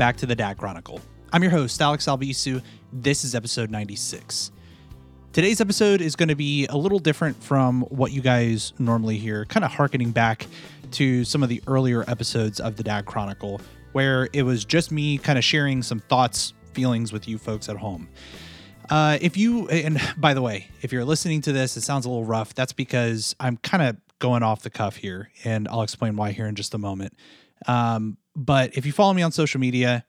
back to the Dad Chronicle. I'm your host, Alex Albisu. This is episode 96. Today's episode is going to be a little different from what you guys normally hear, kind of harkening back to some of the earlier episodes of the Dad Chronicle, where it was just me kind of sharing some thoughts, feelings with you folks at home. Uh, if you, and by the way, if you're listening to this, it sounds a little rough. That's because I'm kind of going off the cuff here, and I'll explain why here in just a moment. Um, but if you follow me on social media,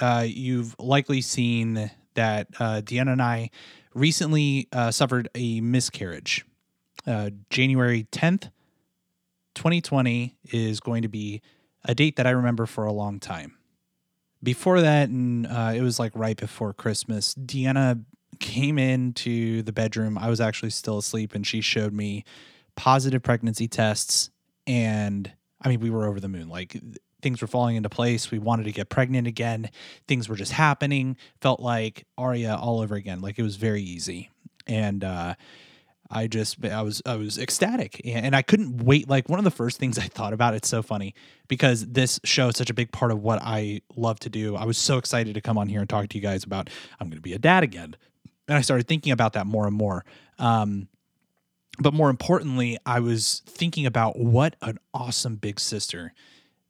uh, you've likely seen that uh, Deanna and I recently uh, suffered a miscarriage. Uh, January 10th, 2020 is going to be a date that I remember for a long time. Before that, and uh, it was like right before Christmas, Deanna came into the bedroom. I was actually still asleep, and she showed me positive pregnancy tests. And I mean, we were over the moon. Like things were falling into place. We wanted to get pregnant again. Things were just happening. Felt like Aria all over again. Like it was very easy. And uh, I just I was I was ecstatic and I couldn't wait. Like one of the first things I thought about. It's so funny because this show is such a big part of what I love to do. I was so excited to come on here and talk to you guys about I'm going to be a dad again. And I started thinking about that more and more. Um, but more importantly, I was thinking about what an awesome big sister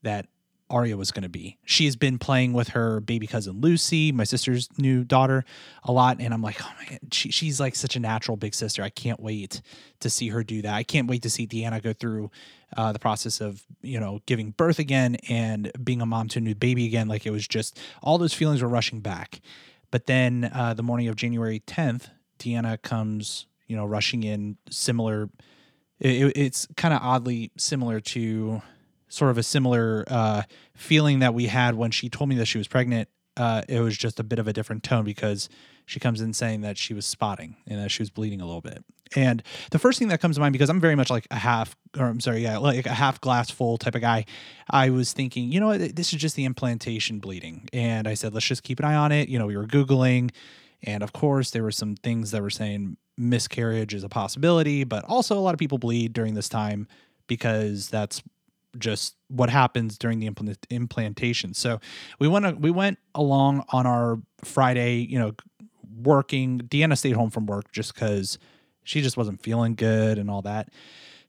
that Aria was going to be. She has been playing with her baby cousin Lucy, my sister's new daughter, a lot, and I'm like, oh my, she, she's like such a natural big sister. I can't wait to see her do that. I can't wait to see Deanna go through uh, the process of you know giving birth again and being a mom to a new baby again. Like it was just all those feelings were rushing back. But then uh, the morning of January 10th, Deanna comes, you know, rushing in, similar. It, it's kind of oddly similar to sort of a similar uh, feeling that we had when she told me that she was pregnant. Uh, it was just a bit of a different tone because she comes in saying that she was spotting and that she was bleeding a little bit. And the first thing that comes to mind, because I'm very much like a half, or I'm sorry, yeah, like a half glass full type of guy, I was thinking, you know this is just the implantation bleeding. And I said, let's just keep an eye on it. You know, we were Googling, and of course, there were some things that were saying miscarriage is a possibility, but also a lot of people bleed during this time because that's just what happens during the implant- implantation. So we went we went along on our Friday, you know, working. Deanna stayed home from work just because she just wasn't feeling good and all that.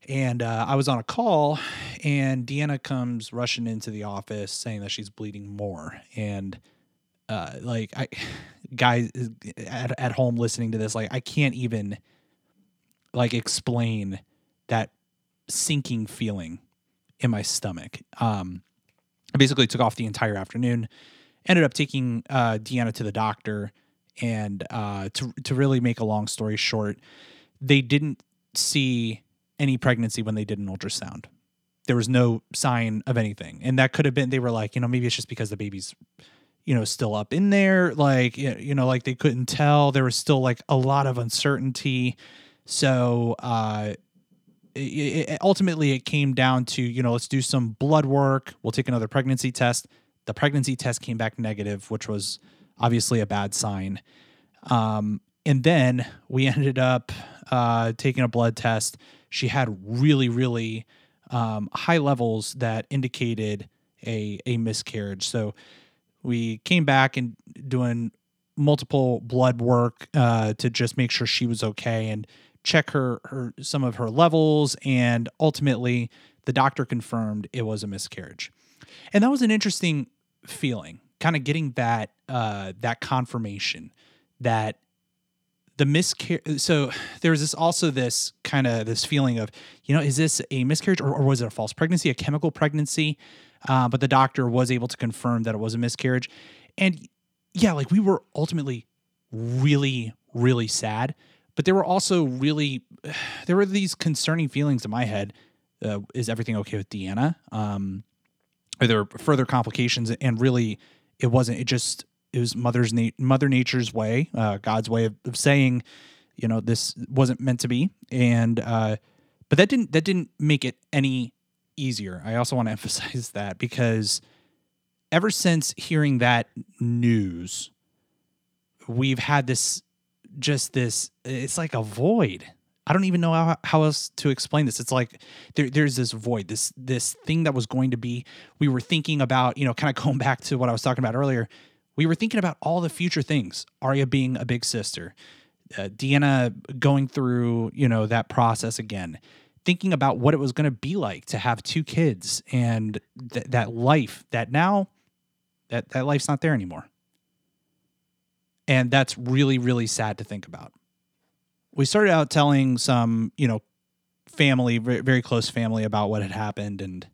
And uh, I was on a call, and Deanna comes rushing into the office saying that she's bleeding more. And uh, like I, guys at, at home listening to this, like I can't even like explain that sinking feeling in my stomach. Um, I basically took off the entire afternoon. Ended up taking uh, Deanna to the doctor, and uh, to to really make a long story short, they didn't see any pregnancy when they did an ultrasound. There was no sign of anything, and that could have been. They were like, you know, maybe it's just because the baby's, you know, still up in there. Like, you know, like they couldn't tell. There was still like a lot of uncertainty. So, uh, it, it, ultimately it came down to you know let's do some blood work. We'll take another pregnancy test. The pregnancy test came back negative which was obviously a bad sign. Um, and then we ended up uh, taking a blood test. She had really really um, high levels that indicated a, a miscarriage. So we came back and doing multiple blood work uh, to just make sure she was okay. And check her her some of her levels and ultimately the doctor confirmed it was a miscarriage. And that was an interesting feeling, kind of getting that uh that confirmation that the miscarriage so there's this also this kind of this feeling of you know is this a miscarriage or, or was it a false pregnancy a chemical pregnancy? Uh, but the doctor was able to confirm that it was a miscarriage. And yeah like we were ultimately really really sad but there were also really there were these concerning feelings in my head. Uh, is everything okay with Deanna? Um, are there further complications? And really, it wasn't. It just it was mother's na- mother nature's way, uh, God's way of, of, saying, you know, this wasn't meant to be. And uh, but that didn't that didn't make it any easier. I also want to emphasize that because ever since hearing that news, we've had this just this it's like a void I don't even know how, how else to explain this. It's like there, there's this void, this this thing that was going to be. We were thinking about, you know, kind of going back to what I was talking about earlier. We were thinking about all the future things. Aria being a big sister, uh, Deanna going through, you know, that process again, thinking about what it was going to be like to have two kids and th- that life that now that that life's not there anymore. And that's really really sad to think about we started out telling some, you know, family, very close family about what had happened, and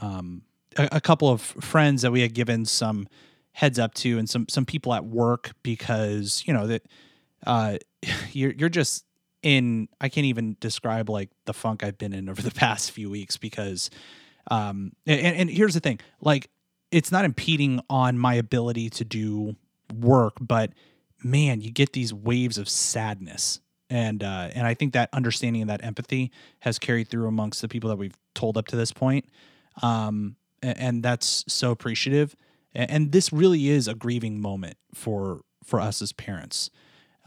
um, a, a, couple of friends that we had given some heads up to, and some some people at work because you know that uh, you're you're just in. I can't even describe like the funk I've been in over the past few weeks because, um, and, and here's the thing, like it's not impeding on my ability to do work, but man, you get these waves of sadness and uh, and I think that understanding and that empathy has carried through amongst the people that we've told up to this point, um, and, and, that's so appreciative. And, and, this really is a grieving moment for for us as parents.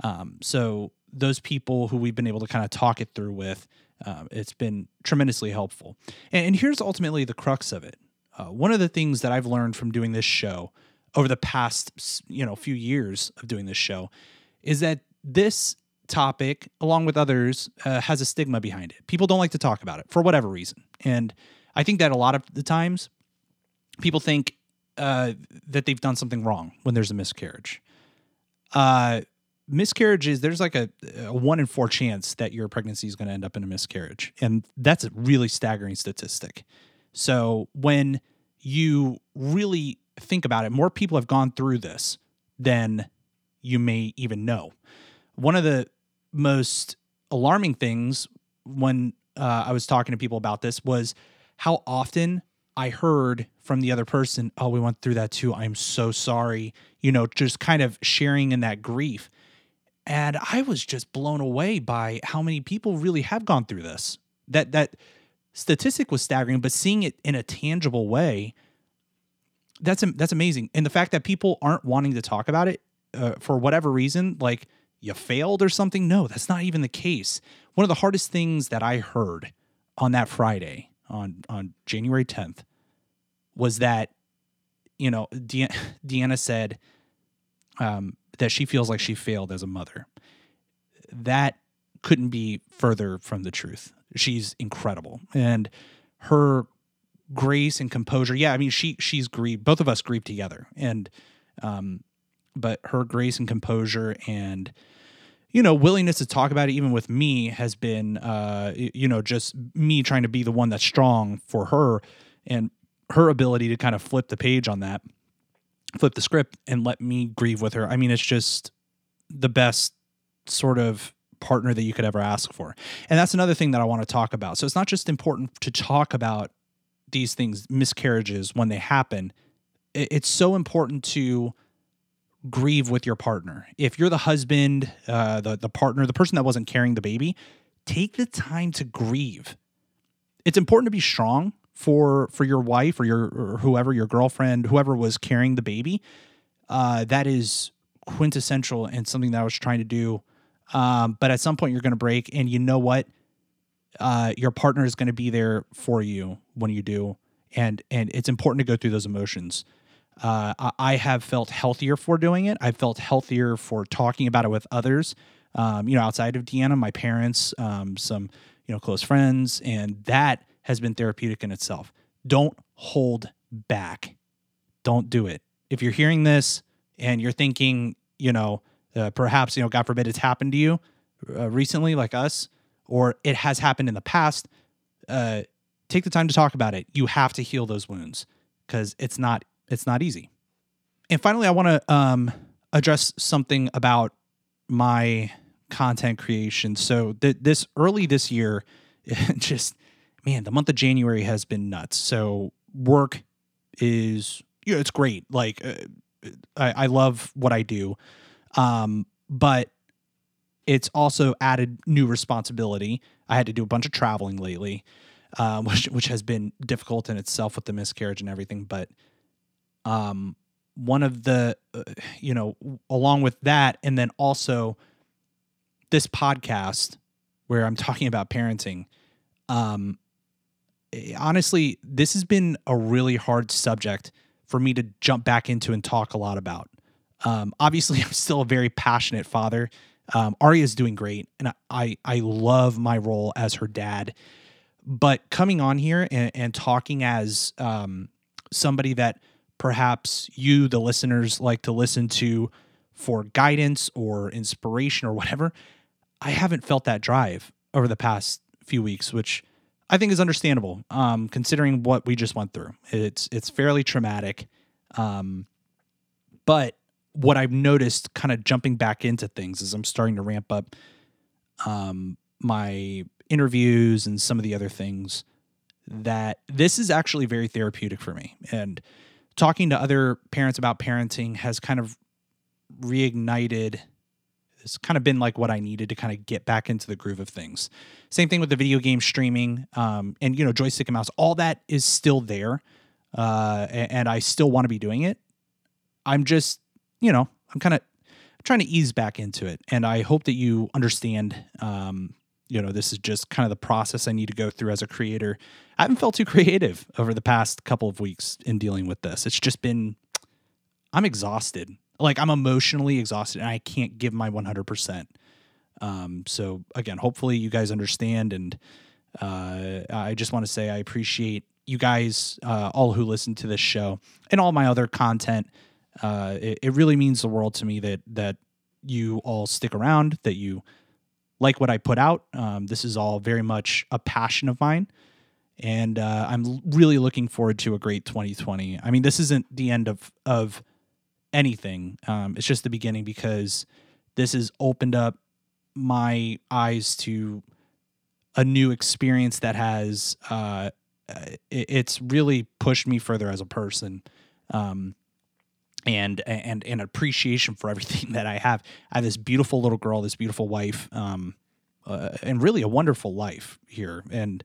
Um, so those people who we've been able to kind of talk it through with, uh, it's been tremendously helpful. And, and, here's ultimately the crux of it. Uh, one of the things that I've learned from doing this show over the past you know few years of doing this show is that this topic, along with others, uh, has a stigma behind it. People don't like to talk about it for whatever reason. And I think that a lot of the times people think uh, that they've done something wrong when there's a miscarriage. Uh, miscarriages, there's like a, a, one in four chance that your pregnancy is going to end up in a miscarriage. And that's a really staggering statistic. So when you really think about it, more people have gone through this than you may even know. One of the most alarming things when uh, I was talking to people about this was how often I heard from the other person, "Oh, we went through that too. I'm so sorry." You know, just kind of sharing in that grief. And I was just blown away by how many people really have gone through this. That that statistic was staggering, but seeing it in a tangible way, that's that's amazing. And the fact that people aren't wanting to talk about it uh, for whatever reason, like you failed or something. No, that's not even the case. One of the hardest things that I heard on that Friday, on on January 10th, was that you know De- Deanna said um, that she feels like she failed as a mother. That couldn't be further from the truth. She's incredible, and her grace and composure. Yeah, I mean she she's grieved. Both of us grieved together, and um, but her grace and composure and you know willingness to talk about it even with me has been uh you know just me trying to be the one that's strong for her and her ability to kind of flip the page on that flip the script and let me grieve with her i mean it's just the best sort of partner that you could ever ask for and that's another thing that i want to talk about so it's not just important to talk about these things miscarriages when they happen it's so important to grieve with your partner. If you're the husband, uh, the the partner, the person that wasn't carrying the baby, take the time to grieve. It's important to be strong for for your wife or your or whoever your girlfriend, whoever was carrying the baby. Uh, that is quintessential and something that I was trying to do. Um, but at some point, you're going to break, and you know what? Uh, your partner is going to be there for you when you do, and and it's important to go through those emotions. Uh, I have felt healthier for doing it. I've felt healthier for talking about it with others. Um, you know, outside of Deanna, my parents, um, some you know close friends, and that has been therapeutic in itself. Don't hold back. Don't do it. If you're hearing this and you're thinking, you know, uh, perhaps you know, God forbid, it's happened to you uh, recently, like us, or it has happened in the past. Uh, take the time to talk about it. You have to heal those wounds because it's not it's not easy. And finally, I want to um, address something about my content creation. So th- this early this year, just man, the month of January has been nuts. So work is know, it's great. Like uh, I, I love what I do, um, but it's also added new responsibility. I had to do a bunch of traveling lately, um, which which has been difficult in itself with the miscarriage and everything. But um, one of the, uh, you know, along with that, and then also this podcast where I'm talking about parenting. Um, eh, honestly, this has been a really hard subject for me to jump back into and talk a lot about. Um, obviously, I'm still a very passionate father. Um, Aria is doing great, and I I love my role as her dad. But coming on here and, and talking as um, somebody that perhaps you, the listeners, like to listen to for guidance or inspiration or whatever, I haven't felt that drive over the past few weeks, which I think is understandable, um, considering what we just went through. It's it's fairly traumatic, um, but what I've noticed, kind of jumping back into things, is I'm starting to ramp up um, my interviews and some of the other things. That this is actually very therapeutic for me, and talking to other parents about parenting has kind of reignited it's kind of been like what I needed to kind of get back into the groove of things. Same thing with the video game streaming, um, and you know, joystick and mouse. All that is still there, uh, and, and I still want to be doing it. I'm just, you know, I'm kind of trying to ease back into it, and I hope that you understand. Um, you know, this is just kind of the process I need to go through as a creator. I haven't felt too creative over the past couple of weeks in dealing with this. It's just been, I'm exhausted like I'm emotionally exhausted and I can't give my 100%. Um, so again, hopefully you guys understand. And uh, I just want to say I appreciate you guys, uh, all who listen to this show and all my other content. Uh, it, it, really means the world to me that that you all stick around, that you like what I put out. Um, this is all very much a passion of mine. And uh, I'm really looking forward to a great 2020. I mean, this isn't the end of of anything. Um, it's just the beginning because this has opened up my eyes to a new experience that has uh, it, it's really pushed me further as a person. Um, and and an appreciation for everything that I have. I have this beautiful little girl, this beautiful wife, um, uh, and really a wonderful life here. And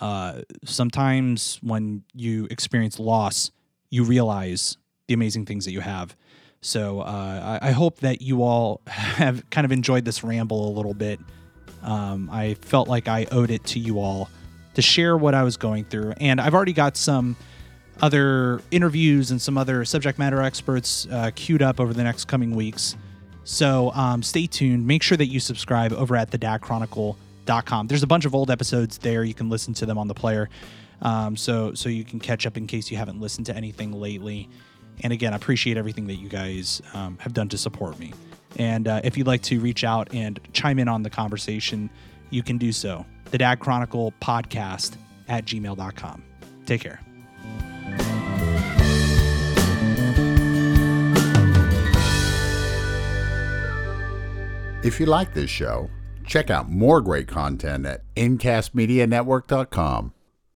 uh, sometimes when you experience loss, you realize the amazing things that you have. So uh, I, I, hope that you all have kind of enjoyed this ramble a little bit. Um, I felt like I owed it to you all to share what I was going through, and I've already got some other interviews and some other subject matter experts uh, queued up over the next coming weeks. So um, stay tuned. Make sure that you subscribe over at thedadchronicle.com. There's a bunch of old episodes there. You can listen to them on the player. Um, so so you can catch up in case you haven't listened to anything lately. And again, I appreciate everything that you guys um, have done to support me. And uh, if you'd like to reach out and chime in on the conversation, you can do so. The Dad Chronicle podcast at gmail.com. Take care. If you like this show, check out more great content at incastmedianetwork.com.